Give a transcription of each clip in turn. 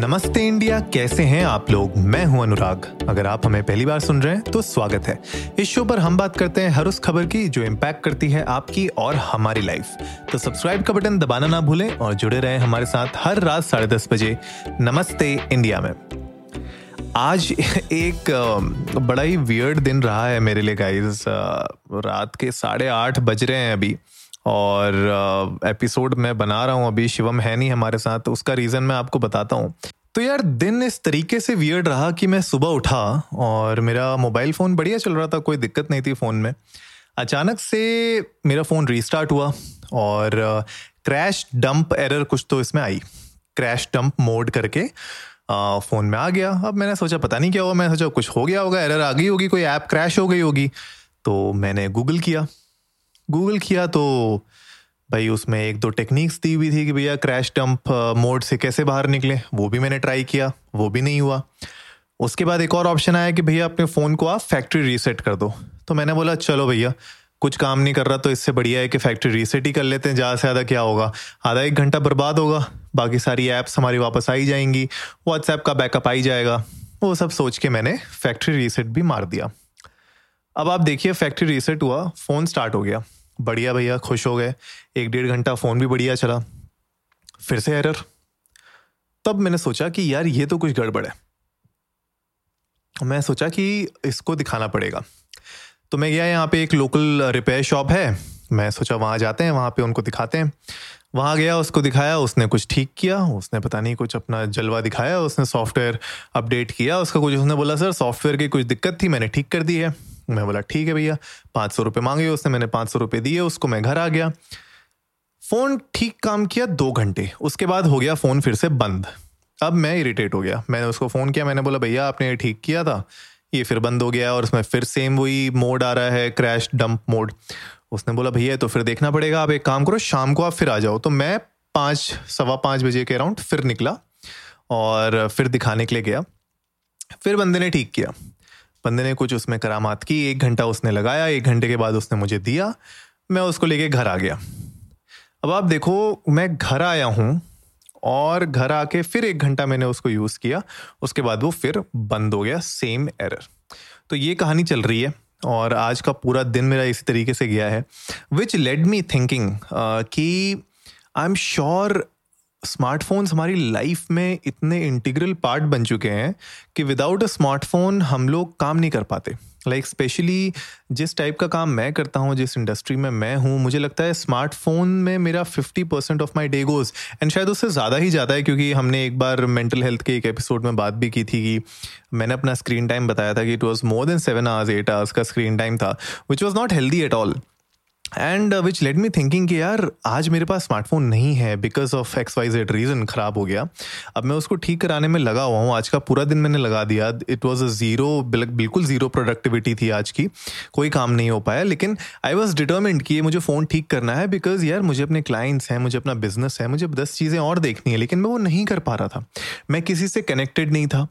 नमस्ते इंडिया, कैसे हैं आप लोग? मैं हूँ अनुराग। अगर आप हमें पहली बार सुन रहे हैं तो स्वागत है। इस शो पर हम बात करते हैं हर उस खबर की जो इम्पैक्ट करती है आपकी और हमारी लाइफ तो सब्सक्राइब का बटन दबाना ना भूलें और जुड़े रहें हमारे साथ हर रात साढ़े दस बजे। नमस्ते इंडिया में। आज एक बड़ा ही वियर्ड दिन रहा है मेरे लिए गाइज़ रात के साढ़े आठ बज रहे हैं अभी। और एपिसोड मैं बना रहा हूँ अभी, शिवम है नहीं हमारे साथ तो उसका रीज़न मैं आपको बताता हूँ। तो यार, दिन इस तरीके से वियर्ड रहा कि मैं सुबह उठा और मेरा मोबाइल फ़ोन बढ़िया चल रहा था, कोई दिक्कत नहीं थी फ़ोन में। अचानक से मेरा फ़ोन रीस्टार्ट हुआ और क्रैश डंप एरर कुछ तो इसमें आई। क्रैश डंप मोड करके फ़ोन में आ गया। अब मैंने सोचा, पता नहीं क्या हुआ, मैंने सोचा, कुछ हो गया होगा एरर आ गई होगी, कोई ऐप क्रैश हो गई होगी। तो मैंने गूगल किया। गूगल किया तो भाई उसमें एक दो टेक्निक्स दी हुई थी कि भैया क्रैश डंप मोड से कैसे बाहर निकले, वो भी मैंने ट्राई किया, वो भी नहीं हुआ। उसके बाद एक और ऑप्शन आया कि भैया अपने फ़ोन को आप फैक्ट्री रीसेट कर दो। तो मैंने बोला, चलो भैया, कुछ काम नहीं कर रहा तो इससे बढ़िया है कि फैक्ट्री रीसेट ही कर लेते हैं, ज़्यादा से ज़्यादा क्या होगा? आधा एक घंटा बर्बाद होगा, बाकी सारी ऐप्स हमारी वापस आई जाएँगी व्हाट्सएप का बैकअप आई जाएगा। वो सब सोच के मैंने फैक्ट्री रीसेट भी मार दिया। अब आप देखिए फैक्ट्री रीसेट हुआ फ़ोन स्टार्ट हो गया। बढ़िया भैया, खुश हो गए। एक डेढ़ घंटा फ़ोन भी बढ़िया चला। फिर से एरर। तब मैंने सोचा कि यार, ये तो कुछ गड़बड़ है। मैं सोचा कि इसको दिखाना पड़ेगा। तो मैं गया यहाँ पे एक लोकल रिपेयर शॉप है। मैं सोचा वहाँ जाते हैं, वहाँ पे उनको दिखाते हैं। वहाँ गया, उसको दिखाया, उसने कुछ ठीक किया। उसने पता नहीं कुछ अपना जलवा दिखाया, उसने सॉफ्टवेयर अपडेट किया, उसका कुछ, उसने बोला, सर सॉफ्टवेयर की कुछ दिक्कत थी, मैंने ठीक कर दी है। मैं बोला, ठीक है भैया, पाँच सौ रुपये मांगे उसने, मैंने पाँच सौ रुपये दिए, उसको मैं घर आ गया। फ़ोन ठीक काम किया दो घंटे, उसके बाद हो गया फ़ोन फिर से बंद। अब मैं इरिटेट हो गया। मैंने उसको फ़ोन किया, मैंने बोला, भैया, आपने ये ठीक किया था, ये फिर बंद हो गया और उसमें फिर सेम वही मोड आ रहा है क्रैश डंप मोड उसने बोला, भैया तो फिर देखना पड़ेगा, आप एक काम करो, शाम को आप फिर आ जाओ। तो मैं पाँच, सवा पाँच बजे के अराउंड फिर निकला और फिर दिखाने के लिए गया। फिर बंदे ने ठीक किया। बंदे ने कुछ उसमें करामात की, एक घंटा उसने लगाया, एक घंटे के बाद उसने मुझे दिया, मैं उसको लेके घर आ गया। अब आप देखो, मैं घर आया हूँ और घर आके फिर एक घंटा मैंने उसको यूज़ किया, उसके बाद वो फिर बंद हो गया सेम एरर तो ये कहानी चल रही है और आज का पूरा दिन मेरा इसी तरीके से गया है विच लेड मी थिंकिंग कि आई एम श्योर स्मार्टफोन्स हमारी लाइफ में इतने इंटीग्रल पार्ट बन चुके हैं कि विदाउट अ स्मार्टफ़ोन हम लोग काम नहीं कर पाते। लाइक like स्पेशली जिस टाइप का काम मैं करता हूँ, जिस इंडस्ट्री में मैं हूँ, मुझे लगता है स्मार्टफ़ोन में मेरा fifty percent of my day goes and शायद उससे ज़्यादा ही ज़्यादा है क्योंकि हमने एक बार मेंटल हेल्थ के एक एपिसोड में बात भी की थी कि मैंने अपना स्क्रीन टाइम बताया था कि it was more than seven hours eight hours का स्क्रीन टाइम था which was not healthy at all and which let me thinking कि यार, आज मेरे पास स्मार्टफ़ोन नहीं है because of X Y Z reason ख़राब हो गया। अब मैं उसको ठीक कराने में लगा हुआ हूँ। आज का पूरा दिन मैंने लगा दिया। इट वॉज़ अ ज़ीरो बिल्कुल ज़ीरो प्रोडक्टिविटी थी आज की। कोई काम नहीं हो पाया। लेकिन आई वॉज़ डिटर्मेंट कि ये मुझे फ़ोन ठीक करना है बिकॉज़ यार, मुझे अपने क्लाइंट्स हैं, मुझे अपना बिज़नेस है, मुझे दस चीज़ें और देखनी है। लेकिन मैं वो नहीं कर पा रहा था। मैं किसी से कनेक्टेड नहीं था।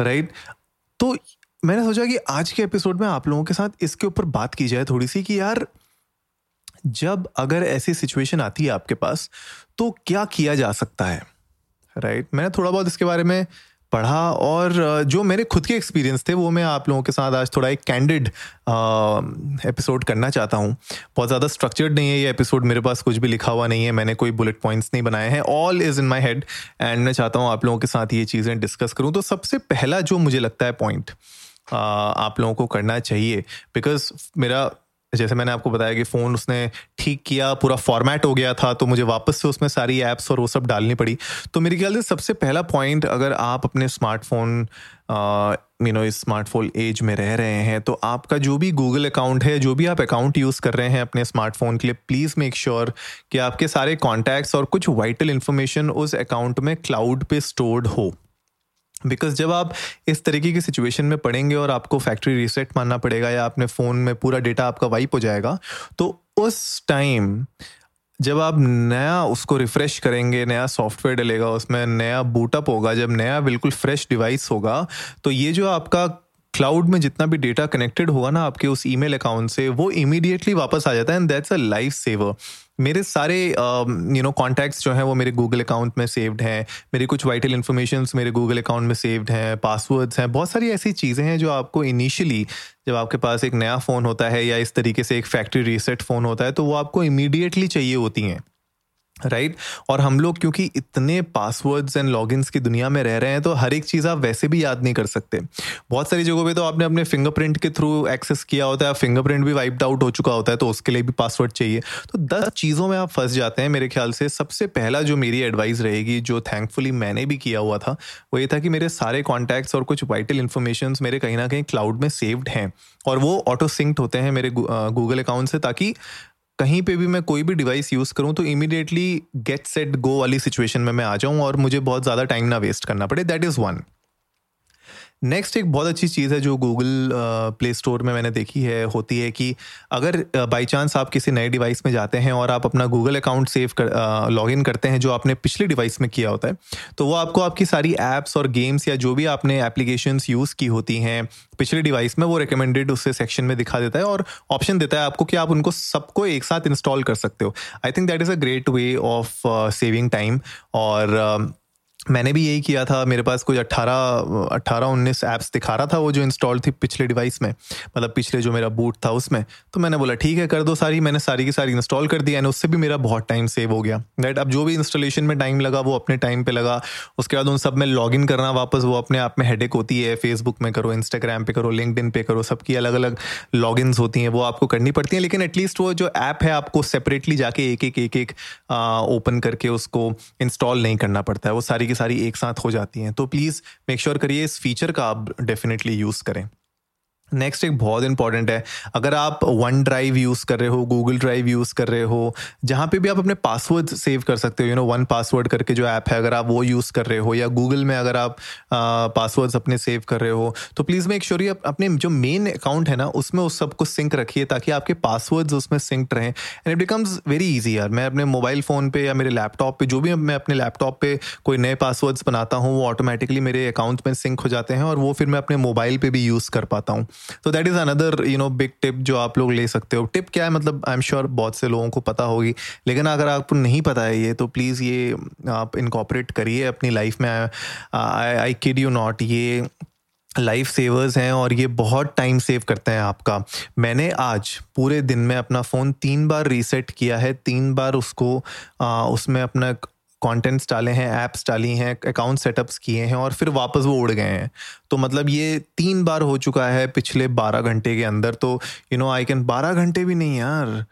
Right right? तो मैंने सोचा कि आज के एपिसोड में आप लोगों के साथ इसके ऊपर बात की जाए थोड़ी सी कि यार जब अगर ऐसी सिचुएशन आती है आपके पास तो क्या किया जा सकता है? Right right? मैंने थोड़ा बहुत इसके बारे में पढ़ा और जो मेरे खुद के एक्सपीरियंस थे, वो मैं आप लोगों के साथ आज थोड़ा एक कैंडिड एपिसोड करना चाहता हूँ। बहुत ज़्यादा स्ट्रक्चर्ड नहीं है ये एपिसोड मेरे पास कुछ भी लिखा हुआ नहीं है, मैंने कोई बुलेट पॉइंट्स नहीं बनाए हैं all is in my head and मैं चाहता हूँ आप लोगों के साथ ये चीज़ें डिस्कस करूँ। तो सबसे पहला जो मुझे लगता है पॉइंट आप लोगों को करना चाहिए बिकॉज़ मेरा जैसे मैंने आपको बताया कि फ़ोन उसने ठीक किया, पूरा फॉर्मेट हो गया था तो मुझे वापस से उसमें सारी ऐप्स और वो सब डालनी पड़ी। तो मेरे ख्याल से सबसे पहला पॉइंट अगर आप अपने स्मार्टफ़ोन यू नो इस स्मार्टफ़ोन एज में रह रहे हैं तो आपका जो भी गूगल अकाउंट है, जो भी आप अकाउंट यूज़ कर रहे हैं अपने स्मार्टफ़ोन के लिए प्लीज़ मेक श्योर कि आपके सारे कॉन्टैक्ट्स और कुछ वाइटल इन्फॉर्मेशन उस अकाउंट में क्लाउड पे स्टोर्ड हो। बिकॉज़ जब आप इस तरीके की सिचुएशन में पढ़ेंगे और आपको फैक्ट्री रीसेट मानना पड़ेगा या अपने फ़ोन में पूरा डेटा आपका वाइप हो जाएगा तो उस टाइम जब आप नया उसको रिफ्रेश करेंगे, नया सॉफ्टवेयर डलेगा, उसमें नया बूटअप होगा, जब नया बिल्कुल फ्रेश डिवाइस होगा तो ये जो आपका क्लाउड में जितना भी डेटा कनेक्टेड होगा ना आपके उस ईमेल अकाउंट से, वो इमीडिएटली वापस आ जाता है and that's a life saver मेरे सारे यू नो कॉन्टैक्ट्स जो हैं वो मेरे गूगल अकाउंट में सेव्ड हैं, मेरे कुछ वाइटल इन्फॉर्मेशन मेरे गूगल अकाउंट में सेव्ड हैं पासवर्ड्स हैं, बहुत सारी ऐसी चीज़ें हैं जो आपको इनिशियली जब आपके पास एक नया फ़ोन होता है या इस तरीके से एक फैक्ट्री रीसेट फ़ोन होता है तो वो आपको इमीडिएटली चाहिए होती हैं। Right right? और हम लोग, क्योंकि इतने पासवर्ड्स एंड लॉगिन्स की दुनिया में रह रहे हैं तो हर एक चीज़ आप वैसे भी याद नहीं कर सकते। बहुत सारी जगहों पे तो आपने अपने फिंगरप्रिंट के थ्रू एक्सेस किया होता है फिंगरप्रिंट भी वाइप्ड आउट हो चुका होता है तो उसके लिए भी पासवर्ड चाहिए। तो दस चीज़ों में आप फंस जाते हैं मेरे ख्याल से। सबसे पहला जो मेरी एडवाइस रहेगी, जो थैंकफुली मैंने भी किया हुआ था, वो ये था कि मेरे सारे कॉन्टैक्ट्स और कुछ वाइटल इन्फॉर्मेशन मेरे कहीं ना कहीं क्लाउड में सेव्ड हैं। और वो ऑटो सिंक्ड होते हैं मेरे गूगल अकाउंट से, ताकि कहीं पे भी मैं कोई भी डिवाइस यूज़ करूँ तो इमीडिएटली गेट सेट गो वाली सिचुएशन में मैं आ जाऊँ और मुझे बहुत ज़्यादा टाइम ना वेस्ट करना पड़े. दैट इज़ वन नेक्स्ट एक बहुत अच्छी चीज़ है जो गूगल प्ले स्टोर में मैंने देखी है होती है कि अगर बाई चांस आप किसी नए डिवाइस में जाते हैं और आप अपना गूगल अकाउंट सेव कर लॉग इन करते हैं जो आपने पिछले डिवाइस में किया होता है तो वो आपको आपकी सारी ऐप्स और गेम्स या जो भी आपने एप्लीकेशन यूज़ की होती हैं पिछले डिवाइस में वो रिकमेंडेड उससे सेक्शन में दिखा देता है और ऑप्शन देता है आपको कि आप उनको सबको एक साथ इंस्टॉल कर सकते हो। I think that is a great way of saving time और uh, मैंने भी यही किया था। मेरे पास कुछ अट्ठारह अट्ठारह, उन्नीस ऐप्स दिखा रहा था, वो जो इंस्टॉल थी पिछले डिवाइस में। मतलब पिछले जो मेरा बूट था उसमें। तो मैंने बोला, ठीक है, कर दो सारी। मैंने सारी की सारी इंस्टॉल कर दी एंड उससे भी मेरा बहुत टाइम सेव हो गया। राइट अब जो भी इंस्टॉलेशन में टाइम लगा, वो अपने टाइम पर लगा। उसके बाद उन सब में लॉग करना वापस, वो अपने आप में हेडेक होती है। फेसबुक में करो इंस्टाग्राम पे करो लिंकड पे करो, सबकी अलग अलग लॉग होती हैं, वो आपको करनी पड़ती हैं। लेकिन एटलीस्ट वो जो ऐप है, आपको सेपरेटली जाके एक एक एक एक ओपन करके उसको इंस्टॉल नहीं करना पड़ता है। वो सारी की सारी एक साथ हो जाती हैं। तो प्लीज़ मेक श्योर करिए इस फीचर का आप डेफिनेटली यूज़ करें। नेक्स्ट एक बहुत इंपॉर्टेंट है। अगर आप वन ड्राइव यूज़ कर रहे हो गूगल ड्राइव यूज़ कर रहे हो, जहाँ पे भी आप अपने पासवर्ड सेव कर सकते हो यू नो वन पासवर्ड करके जो ऐप है, अगर आप वो यूज़ कर रहे हो, या गूगल में अगर आप पासवर्ड्स अपने सेव कर रहे हो तो प्लीज़ मेक श्योर अपने जो मेन अकाउंट है ना, उसमें उस सबको सिंक रखिए, ताकि आपके पासवर्ड्स उसमें सिंक्ड रहें। And it becomes very easy यार। मैं अपने मोबाइल फ़ोन पे या मेरे लैपटॉप पे, जो भी मैं अपने लैपटॉप पे कोई नए पासवर्ड्स बनाता हूँ, वो ऑटोमेटिकली मेरे अकाउंट में सिंक हो जाते हैं, और वो फिर मैं अपने मोबाइल पर भी यूज़ कर पाता हूँ। तो that is another you know big tip जो आप लोग ले सकते हो। टिप क्या है? मतलब आई एम श्योर बहुत से लोगों को पता होगी। लेकिन अगर आपको नहीं पता है ये तो प्लीज़ ये आप इनकॉपरेट करिए अपनी लाइफ में। आई किड यू नॉट ये लाइफ सेवर्स हैं और ये बहुत टाइम सेव करते हैं आपका। मैंने आज पूरे दिन में अपना फ़ोन तीन बार रीसेट किया है। तीन बार उसको आ, उसमें अपना कंटेंट्स डाले हैं ऐप्स डाली हैं अकाउंट सेटअप्स किए हैं और फिर वापस वो उड़ गए हैं। तो मतलब ये तीन बार हो चुका है पिछले बारह घंटे के अंदर। तो यू नो आई कैन बारह घंटे भी नहीं यार।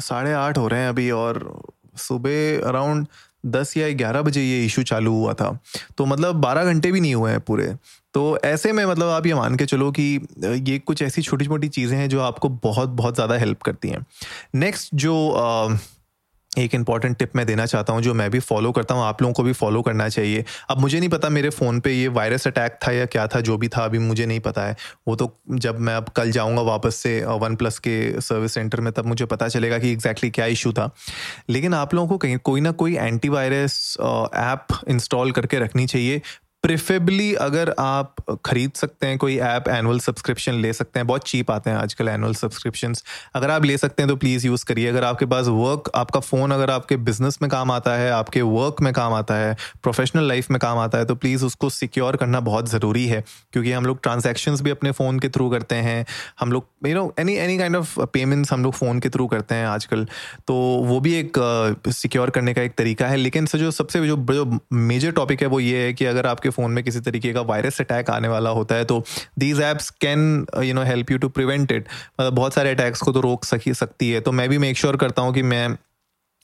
साढ़े आठ हो रहे हैं अभी और सुबह अराउंड दस या ग्यारह बजे ये इशू चालू हुआ था। तो मतलब बारह घंटे भी नहीं हुए हैं पूरे। तो ऐसे में मतलब आप ये मान के चलो कि ये कुछ ऐसी छोटी छोटी चीज़ें हैं जो आपको बहुत बहुत ज़्यादा हेल्प करती हैं। नेक्स्ट जो आ, एक इंपॉर्टेंट टिप मैं देना चाहता हूँ, जो मैं भी फॉलो करता हूँ, आप लोगों को भी फॉलो करना चाहिए। अब मुझे नहीं पता मेरे फ़ोन पे ये वायरस अटैक था या क्या था, जो भी था, अभी मुझे नहीं पता है। वो तो जब मैं अब कल जाऊँगा वापस से वन प्लस के सर्विस सेंटर में, तब मुझे पता चलेगा कि एग्जैक्टली क्या इशू था। लेकिन आप लोगों को कहीं, कोई ना कोई एंटीवायरस ऐप इंस्टॉल करके रखनी चाहिए। प्रिफेबली अगर आप खरीद सकते हैं कोई ऐप एनुअल सब्सक्रिप्शन ले सकते हैं। बहुत चीप आते हैं आजकल एनुअल सब्सक्रिप्शन अगर आप ले सकते हैं तो प्लीज़ यूज़ करिए। अगर आपके पास वर्क आपका फ़ोन अगर आपके बिज़नेस में काम आता है आपके वर्क में काम आता है प्रोफेशनल लाइफ में काम आता है तो प्लीज़ उसको सिक्योर करना बहुत ज़रूरी है। क्योंकि हम लोग ट्रांजेक्शन भी अपने फ़ोन के थ्रू करते हैं। हम लोग you know any any kind of payments हम लोग फ़ोन के थ्रू करते हैं आजकल। तो वो भी एक सिक्योर uh, करने का एक तरीका है। लेकिन जो सबसे जो जो मेजर टॉपिक है वो ये है कि अगर आपके आपके फ़ोन में किसी तरीके का वायरस अटैक आने वाला होता है तो these apps can you know help you to prevent it मतलब बहुत सारे अटैक्स को तो रोक सकी, सकती है। तो मैं भी मेक श्योर sure करता हूँ कि मैं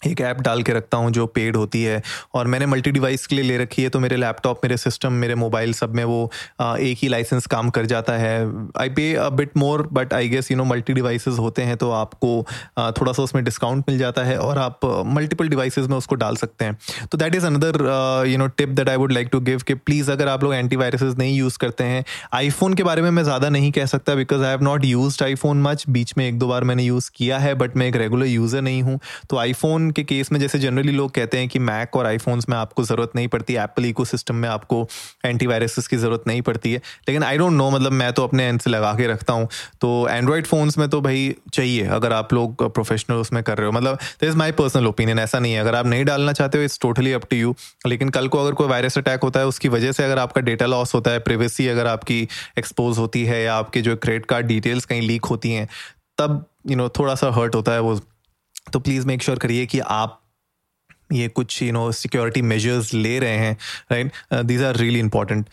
एक ऐप डाल के रखता हूँ जो पेड होती है और मैंने मल्टी डिवाइस के लिए ले रखी है तो मेरे लैपटॉप मेरे सिस्टम मेरे मोबाइल सब में वो एक ही लाइसेंस काम कर जाता है। I pay a bit more but I guess you know multi devices होते हैं तो आपको थोड़ा सा उसमें डिस्काउंट मिल जाता है और आप मल्टीपल डिवाइसेस में उसको डाल सकते हैं। तो that is another you know tip that I would like to give कि प्लीज़ अगर आप लोग एंटी वायरसेस नहीं यूज़ करते हैं आईफोन के बारे में मैं ज़्यादा नहीं कह सकता because I have not use iPhone much बीच में एक दो बार मैंने यूज़ किया है बट मैं एक रेगुलर यूज़र नहीं हूँ। तो आईफोन के केस में जैसे जनरली लोग कहते हैं कि मैक और आईफोन्स में आपको ज़रूरत नहीं पड़ती एप्पल इको में आपको एंटीवायरसेस की ज़रूरत नहीं पड़ती है। लेकिन आई डोंट नो मतलब मैं तो अपने एंड से लगा के रखता हूँ। तो एंड्रॉयड फ़ोन्स में तो भाई चाहिए अगर आप लोग प्रोफेशनल उसमें कर रहे हो। मतलब this is my personal opinion ऐसा नहीं है। अगर आप नहीं डालना चाहते हो it's totally up to you लेकिन कल को अगर कोई वायरस अटैक होता है उसकी वजह से अगर आपका डेटा लॉस होता है प्रिवेसी अगर आपकी एक्सपोज होती है या आपके जो क्रेडिट कार्ड डिटेल्स कहीं लीक होती हैं तब यू you नो know, थोड़ा सा हर्ट होता है वो तो प्लीज़ मेक श्योर करिए कि आप ये कुछ यू नो सिक्योरिटी मेजर्स ले रहे हैं right these are really important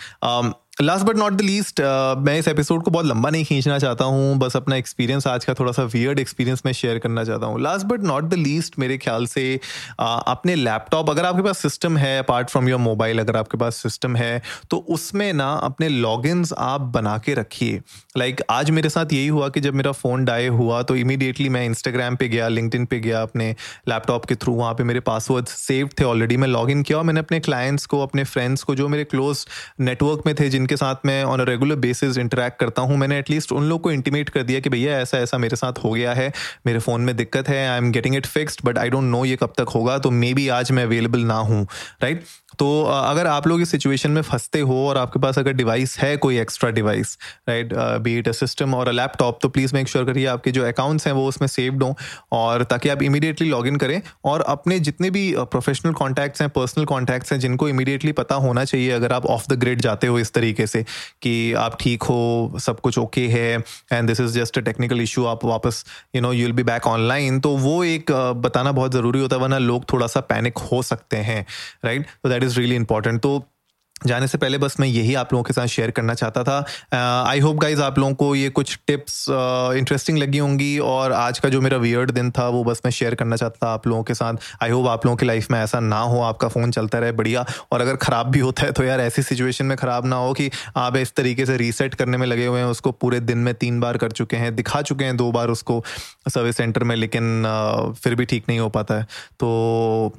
last but not the least मैं इस एपिसोड को बहुत लंबा नहीं खींचना चाहता हूँ बस अपना एक्सपीरियंस आज का थोड़ा सा वियर्ड एक्सपीरियंस मैं शेयर करना चाहता हूँ। Last but not the least मेरे ख्याल से uh, अपने लैपटॉप अगर आपके पास सिस्टम है अपार्ट फ्रॉम योर मोबाइल अगर आपके पास सिस्टम है तो उसमें ना अपने लॉग आप बना के रखिए। लाइक like, आज मेरे साथ यही हुआ कि जब मेरा फ़ोन डाई हुआ तो इमीडिएटली मैं इंस्टाग्राम पे गया लिंकड पे गया अपने लैपटॉप के थ्रू वहाँ पे मेरे पासवर्ड सेव थे ऑलरेडी मैं लॉग किया और मैंने अपने क्लाइंट्स को अपने फ्रेंड्स को जो मेरे क्लोज नेटवर्क में थे जिनके साथ मैं on a regular basis interact करता हूँ। मैंने एटलीस्ट उन लोग को इंटीमेट कर दिया कि भैया, ऐसा ऐसा मेरे साथ हो गया है, मेरे फ़ोन में दिक्कत है I am getting it fixed but I don't know ये कब तक होगा तो मे बी आज मैं अवेलेबल ना हूँ राइट तो अगर आप लोग इस सिचुएशन में फंसते हो और आपके पास अगर डिवाइस है, कोई extra device right be it a system और अ लैपटॉप तो प्लीज़ मेक श्योर करिए आपके जो अकाउंट्स हैं वो उसमें सेव्ड हों और ताकि आप इमीडिएटली लॉग इन करें और अपने जितने भी प्रोफेशनल कॉन्टैक्ट्स हैं पर्सनल कॉन्टैक्ट्स हैं, जिनको इमीडिएटली पता होना चाहिए, अगर आप ऑफ़ द ग्रिड जाते हो इस तरीके से कि आप ठीक हो, सब कुछ ओके है and this is just a technical issue आप वापस you know you will be back online तो वो एक बताना बहुत ज़रूरी होता है, वरना लोग थोड़ा सा पैनिक हो सकते हैं राइट तो दैट इज़ रियली इंपॉर्टेंट तो जाने से पहले बस मैं यही आप लोगों के साथ शेयर करना चाहता था। आई होप गाइज़ आप लोगों को ये कुछ टिप्स इंटरेस्टिंग uh, लगी होंगी और आज का जो मेरा वियर्ड दिन था वो बस मैं शेयर करना चाहता था आप लोगों के साथ। आई होप आप लोगों की लाइफ में ऐसा ना हो आपका फ़ोन चलता रहे बढ़िया। और अगर ख़राब भी होता है तो यार ऐसी सिचुएशन में ख़राब ना हो कि आप इस तरीके से रीसेट करने में लगे हुए हैं उसको पूरे दिन में तीन बार कर चुके हैं दिखा चुके हैं दो बार उसको सर्विस सेंटर में लेकिन uh, फिर भी ठीक नहीं हो पाता है। तो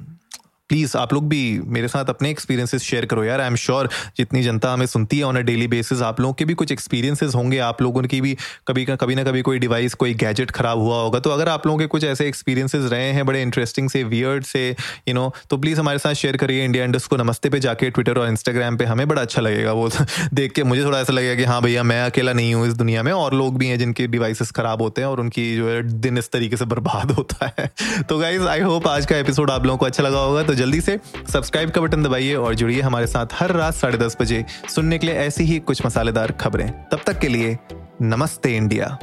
प्लीज़ आप लोग भी मेरे साथ अपने एक्सपीरियंसेस शेयर करो यार। आई एम श्योर जितनी जनता हमें सुनती है ऑन अ डेली बेसिस आप लोगों के भी कुछ एक्सपीरियंसेस होंगे। आप लोगों की भी कभी कभी ना कभी कोई डिवाइस कोई गैजेट खराब हुआ होगा। तो अगर आप लोगों के कुछ ऐसे एक्सपीरियंसेस रहे हैं, बड़े इंटरेस्टिंग से वियर्ड से यू नो तो प्लीज़ हमारे साथ शेयर करिए इंडिया इंडस्ट को नमस्ते पे जाके ट्विटर और इंस्टाग्राम पे। हमें बड़ा अच्छा लगेगा वो देख के। मुझे थोड़ा ऐसा लगेगा कि हाँ भैया, मैं अकेला नहीं हूँ इस दुनिया में। और लोग भी हैं जिनके डिवाइसेस खराब होते हैं और उनकी जो है दिन इस तरीके से बर्बाद होता है। तो गाइज़ आई होप आज का एपिसोड आप लोगों को अच्छा लगा होगा। जल्दी से सब्सक्राइब का बटन दबाइए और जुड़िए हमारे साथ हर रात साढ़े दस बजे सुनने के लिए ऐसी ही कुछ मसालेदार खबरें। तब तक के लिए नमस्ते इंडिया।